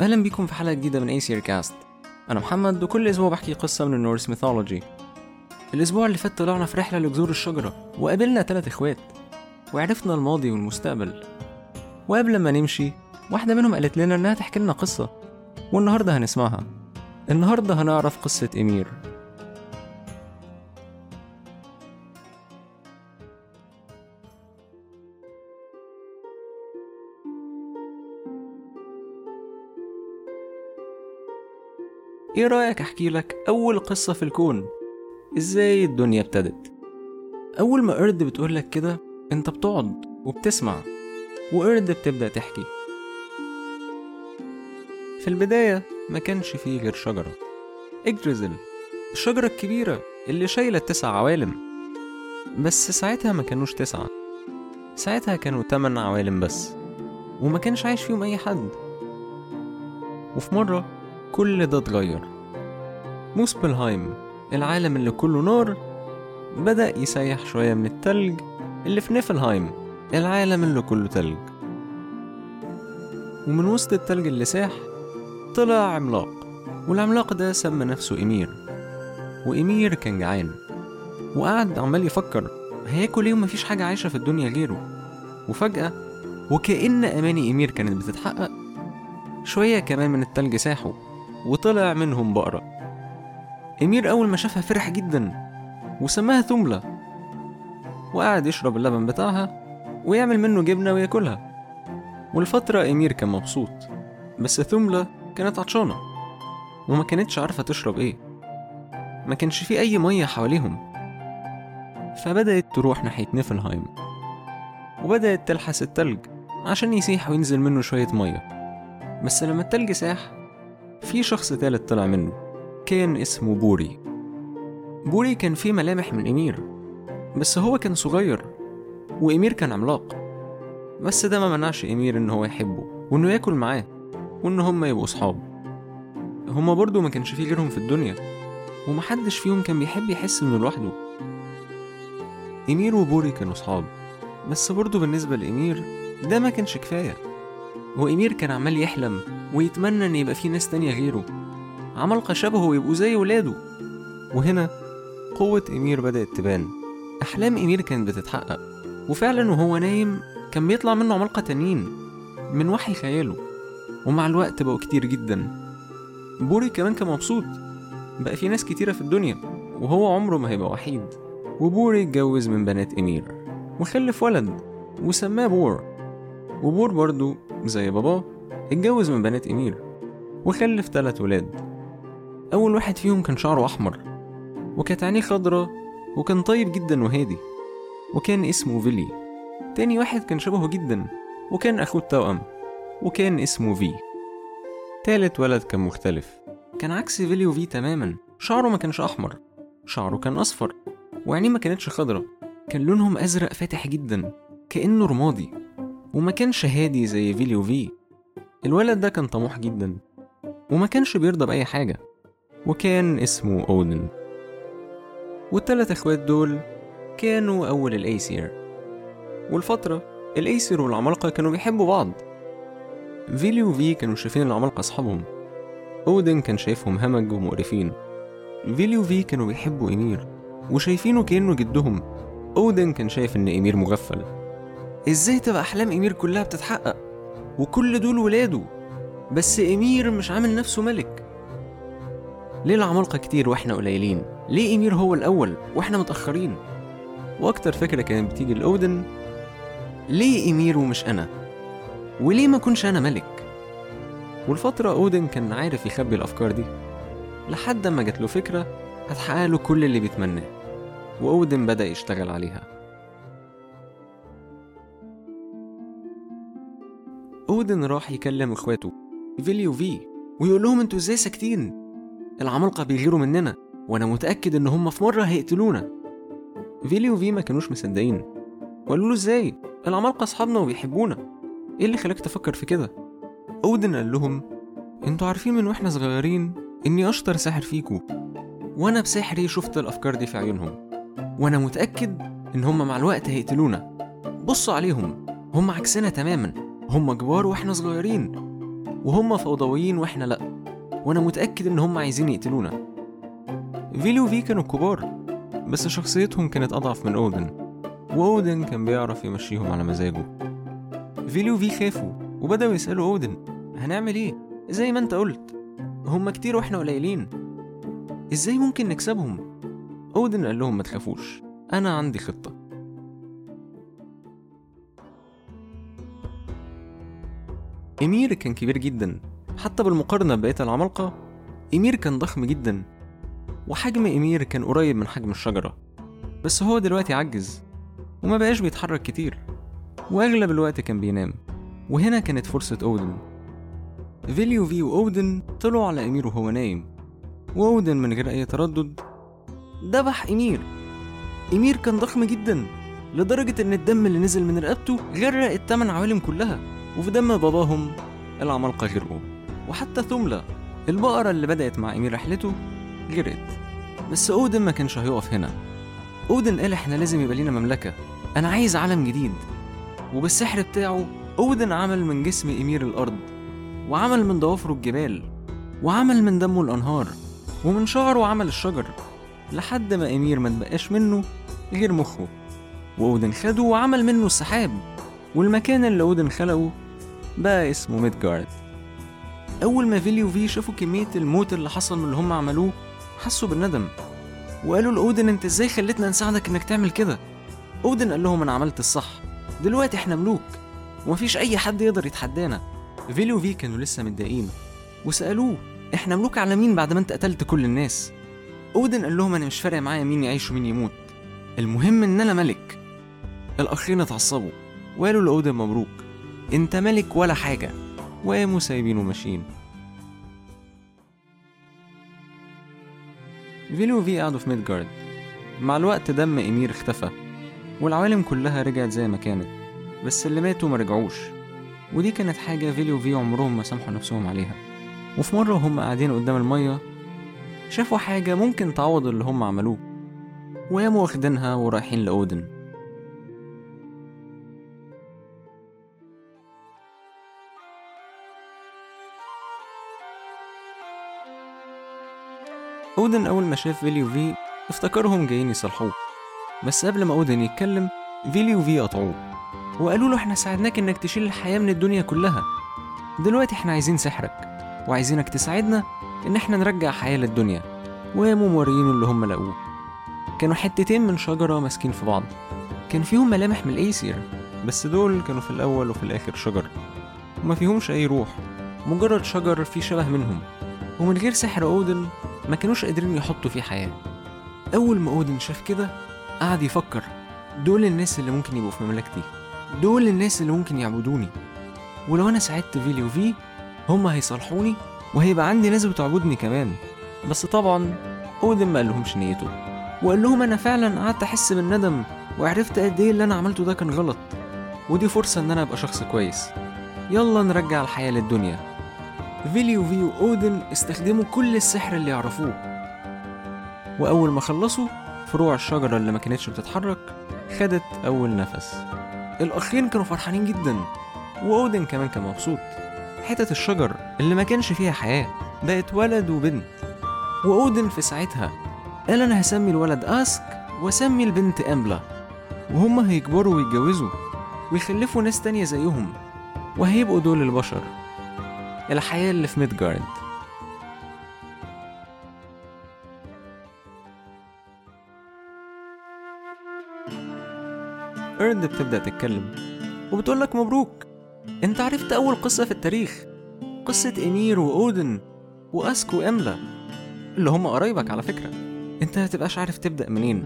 أهلا بيكم في حلقة جديدة من Aesir Cast أنا محمد وكل أسبوع بحكي قصة من ال Norse mythology. الأسبوع اللي فات طلعنا في رحلة لجذور الشجرة وقابلنا تلات إخوات وعرفنا الماضي والمستقبل. وقبل ما نمشي واحدة منهم قالت لنا إنها تحكي لنا قصة والنهاردة هنسمعها. النهاردة هنعرف قصة إمير. إيه رأيك أحكي لك أول قصة في الكون؟ إزاي الدنيا ابتدت؟ أول ما قرد بتقولك كده أنت بتقعد وبتسمع وقرد بتبدأ تحكي. في البداية ما كانش فيه غير شجرة. إجرزل الشجرة الكبيرة اللي شايلة تسع عوالم. بس ساعتها ما كانوش تسعة. ساعتها كانوا تمن عوالم بس وما كانش عايش فيهم أي حد. وفي مرة كل ده اتغير. موسبلهايم العالم اللي كله نار بدأ يسيح شوية من التلج اللي في نيفلهايم العالم اللي كله تلج. ومن وسط التلج اللي ساح طلع عملاق والعملاق ده سمى نفسه إمير. وإمير كان جعان وقعد عمال يفكر هياكل إيه ومفيش حاجة عايشة في الدنيا غيره؟ وفجأة وكأن أماني إمير كانت بتتحقق شوية كمان من التلج ساحوا. وطلع منهم بقرة. إمير أول ما شافها فرح جدا وسماها ثملة. وقعد يشرب اللبن بتاعها ويعمل منه جبنة وياكلها. والفترة إمير كان مبسوط بس ثملة كانت عطشانة وما كانتش عارفة تشرب إيه. ما كانش في أي مية حواليهم. فبدأت تروح ناحية نيفلهايم وبدأت تلحس التلج عشان يسيح وينزل منه شوية مية. بس لما التلج ساح في شخص تالت طلع منه كان اسمه بوري. بوري كان فيه ملامح من إمير بس هو كان صغير وإمير كان عملاق. بس ده ما منعش إمير إن هو يحبه وإنه ياكل معاه وإن هما يبقوا صحاب. هما برضه ما كانش فيه غيرهم في الدنيا ومحدش فيهم كان بيحب يحس إنه لوحده. إمير وبوري كانوا صحاب بس برضه بالنسبة لإمير ده ما كانش كفاية. وإمير كان عمال يحلم ويتمنى إن يبقى في ناس تانية غيره. عمالقة شبهه ويبقوا زي ولاده. وهنا قوة إمير بدأت تبان. أحلام إمير كانت بتتحقق. وفعلا وهو نايم كان بيطلع منه عمالقة تانيين من وحي خياله. ومع الوقت بقوا كتير جدا. بوري كمان كان مبسوط. بقى في ناس كتيرة في الدنيا. وهو عمره ما هيبقى وحيد. وبوري اتجوز من بنات إمير. وخلف ولد. وسماه بور. وبور برضه زي باباه. اتجوز من بنات إمير وخلف تلات ولاد. أول واحد فيهم كان شعره أحمر وكانت عينيه خضرة وكان طيب جدا وهادي وكان اسمه فيلي. تاني واحد كان شبهه جدا وكان أخوه التوأم وكان اسمه في. تالت ولد كان مختلف. كان عكس فيلي وفي تماما. شعره ما كانش أحمر شعره كان أصفر وعينيه ما كانتش خضرة كان لونهم أزرق فاتح جدا كأنه رمادي وما كانش هادي زي فيلي وفي. الولد ده كان طموح جدا وما كانش بيرضى بأي حاجة وكان اسمه أودن. والتلات إخوات دول كانوا أول الأيسير. والفترة الأيسير والعمالقة كانوا بيحبوا بعض. فيلي وفي كانوا شايفين العمالقة أصحابهم. أودن كان شايفهم همج ومقرفين. فيلي وفي كانوا بيحبوا إمير وشايفينه كأنه جدهم. أودن كان شايف إن إمير مغفل. إزاي تبقى أحلام إمير كلها بتتحقق؟ وكل دول ولاده. بس إمير مش عامل نفسه ملك. ليه العمالقة كتير وإحنا قليلين؟ ليه إمير هو الأول وإحنا متأخرين؟ وأكتر فكرة كانت بتيجي لأودن ليه إمير ومش أنا؟ وليه ما كنش أنا ملك؟ والفترة أودن كان عارف يخبي الأفكار دي. لحد ما جات له فكرة هتحقق له كل اللي بيتمناه. وأودن بدأ يشتغل عليها. أودن راح يكلم إخواته فيلي وفي ويقول لهم أنتوا إزاي ساكتين؟ العمالقة بيغيروا مننا وأنا متأكد إن هم في مرة هيقتلونا. فيلي وفي ما كانوش مصدقين. وقالوا له إزاي؟ العمالقة اصحابنا وبيحبونا. إيه اللي خلاك تفكر في كده؟ أودن قال لهم أنتوا عارفين من وإحنا صغيرين إني أشطر ساحر فيكو. وأنا بسحري شفت الأفكار دي في عيونهم. وأنا متأكد إن هم مع الوقت هيقتلونا. بصوا عليهم هم عكسنا تماما. هم كبار وإحنا صغيرين وهم فوضويين وإحنا لأ. وأنا متأكد إن هم عايزين يقتلونا. فيلي وفي كانوا كبار بس شخصيتهم كانت أضعف من أودن وأودن كان بيعرف يمشيهم على مزاجه. فيلي وفي خافوا وبدأوا يسألوا أودن هنعمل إيه؟ زي ما أنت قلت هم كتير وإحنا قليلين. إزاي ممكن نكسبهم؟ أودن قال لهم ما تخافوش أنا عندي خطة. إمير كان كبير جدا. حتى بالمقارنة ببقية العمالقة إمير كان ضخم جدا. وحجم إمير كان قريب من حجم الشجرة. بس هو دلوقتي عجز وما بقاش بيتحرك كتير. وأغلب الوقت كان بينام. وهنا كانت فرصة أودن. فيلي وفي وأودن طلعوا على إمير وهو نايم. وأودن من غير أي تردد ذبح إمير. إمير كان ضخم جدا لدرجة إن الدم اللي نزل من رقبته غرق التمن عوالم كلها. وفي دم باباهم العمالقة غرقوا وحتى أوثملا البقرة اللي بدأت مع إمير رحلته غرقت بس أودن ما كانش هيقف هنا. أودن قال إحنا لازم يبقى لينا مملكة. أنا عايز عالم جديد. وبالسحر بتاعه أودن عمل من جسم إمير الأرض. وعمل من ضوافره الجبال. وعمل من دمه الأنهار. ومن شعره عمل الشجر. لحد ما إمير ما تبقاش منه غير مخه. وأودن خده وعمل منه السحاب. والمكان اللي أودن خلقه بقى اسمه ميدجارد. أول ما فيلي وفي شافوا كمية الموت اللي حصل من اللي هم عملوه حسوا بالندم. وقالوا لأودن أنت إزاي خلتنا نساعدك إنك تعمل كده؟ أودن قال لهم أنا عملت الصح. دلوقتي إحنا ملوك. ومفيش أي حد يقدر يتحدانا. فيلي وفي كانوا لسه متضايقين. وسألوه إحنا ملوك على مين بعد ما أنت قتلت كل الناس. أودن قال لهم أنا مش فارق معايا مين يعيش ومين يموت. المهم إن أنا ملك. الأخين اتعصبوا وقالوا لأودن مبروك. أنت ملك ولا حاجة وقاموا سايبينه ماشيين فيلي وفي قعدوا في ميدجارد. مع الوقت دم إمير اختفى والعوالم كلها رجعت زي ما كانت بس اللي ماتوا ما رجعوش. ودي كانت حاجة فيلي وفي عمرهم ما سامحوا نفسهم عليها. وفي مرة وهم قاعدين قدام المية شافوا حاجة ممكن تعوض اللي هم عملوه. وقاموا واخدينها ورايحين لأودن. أودن أول ما شاف فيلي وفي افتكرهم جايين يصالحوه. بس قبل ما أودن يتكلم فيلي وفي قطعوه. وقالوا له إحنا ساعدناك إنك تشيل الحياة من الدنيا كلها. دلوقتي إحنا عايزين سحرك. وعايزينك تساعدنا إن إحنا نرجع حياة للدنيا. وقاموا موريينه اللي هم لقوه. كانوا حتتين من شجرة ماسكين في بعض. كان فيهم ملامح من الأيسير بس دول كانوا في الأول وفي الآخر شجر. وما فيهمش أي روح. مجرد شجر فيه شبه منهم. ومن غير سحر أودن ما كانوش قادرين يحطوا فيه حياة. أول ما أودن شاف كده قعد يفكر دول الناس اللي ممكن يبقوا في مملكتي. دول الناس اللي ممكن يعبدوني. ولو أنا ساعدت فيلي وفي هما هيصالحوني وهيبقى عندي ناس بتعبدني كمان. بس طبعا أودن ما قالهمش نيته. وقال لهم أنا فعلا قعدت أحس بالندم وعرفت قد إيه اللي أنا عملته ده كان غلط. ودي فرصة إن أنا أبقى شخص كويس. يلا نرجع الحياة للدنيا. فيلي وفي وأودن استخدموا كل السحر اللي يعرفوه. وأول ما خلصوا فروع الشجرة اللي ما كانتش بتتحرك خدت أول نفس. الأخين كانوا فرحانين جدا وأودن كمان كان مبسوط. حتت الشجر اللي ما كانش فيها حياة بقت ولد وبنت. وأودن في ساعتها قال أنا هسمي الولد أسك وأسمي البنت أمبلا وهما هيكبروا ويتجوزوا ويخلفوا ناس تانية زيهم وهيبقوا دول البشر. الحياة اللي في ميدجارد. إرد بتبدأ تتكلم وبتقول لك مبروك. أنت عرفت أول قصة في التاريخ. قصة إمير وأودن وأسك وإملا اللي هم قرايبك على فكرة. أنت متبقاش عارف تبدأ منين.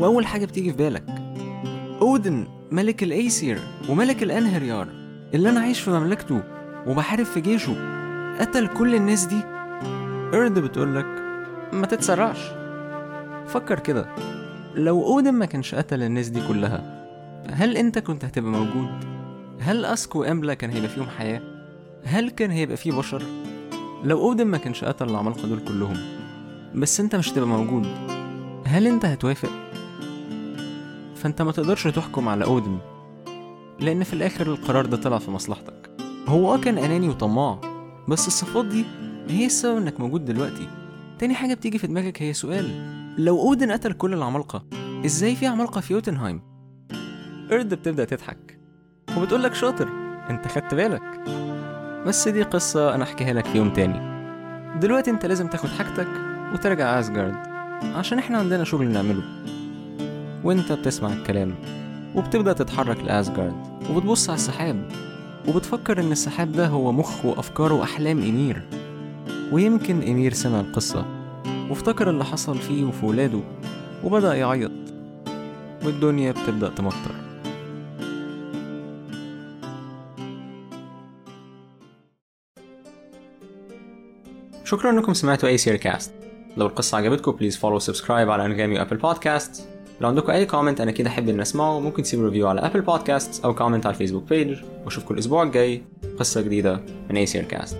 وأول حاجة بتيجي في بالك أودن ملك الأيسير وملك الأنهريار اللي أنا عايش في مملكته. وبحارب في جيشه قتل كل الناس دي إرد بتقولك ما تتسرعش فكر كده لو أودن ما كانش قتل الناس دي كلها هل أنت كنت هتبقى موجود؟ هل أسكو وأمبلا كان هيبقى فيهم حياة؟ هل كان هيبقى فيه بشر؟ لو أودن ما كانش قتل العمالقة دول كلهم بس أنت مش هتبقى موجود هل أنت هتوافق؟ فأنت ما تقدرش تحكم على أودن لأن في الآخر القرار ده طلع في مصلحتك هو آه كان أناني وطماع بس الصفات دي هي السبب إنك موجود دلوقتي. تاني حاجة بتيجي في دماغك هي سؤال لو أودن قتل كل العمالقة إزاي في عمالقة في يوتنهايم؟ إرد بتبدأ تضحك وبتقولك شاطر أنت خدت بالك. بس دي قصة أنا أحكيها لك في يوم تاني. دلوقتي أنت لازم تاخد حاجتك وترجع أسجارد عشان إحنا عندنا شغل نعمله. وأنت بتسمع الكلام وبتبدأ تتحرك لأسجارد وبتبص على السحاب. وبتفكر إن السحاب ده هو مخ وأفكار وأحلام إمير. ويمكن إمير سمع القصة وافتكر اللي حصل فيه وفي ولاده وبدأ يعيط. والدنيا بتبدأ تمطر. شكرا إنكم سمعتوا Aesir Cast لو القصة عجبتكم please follow subscribe على أنغامي و Apple Podcast لو عندكم أي comment أنا أكيد أحب ان أسمعه ممكن تسيبوا review على Apple Podcast أو comment على ال Facebook page وأشوفكم الأسبوع الجاي قصة جديدة من Aesir Cast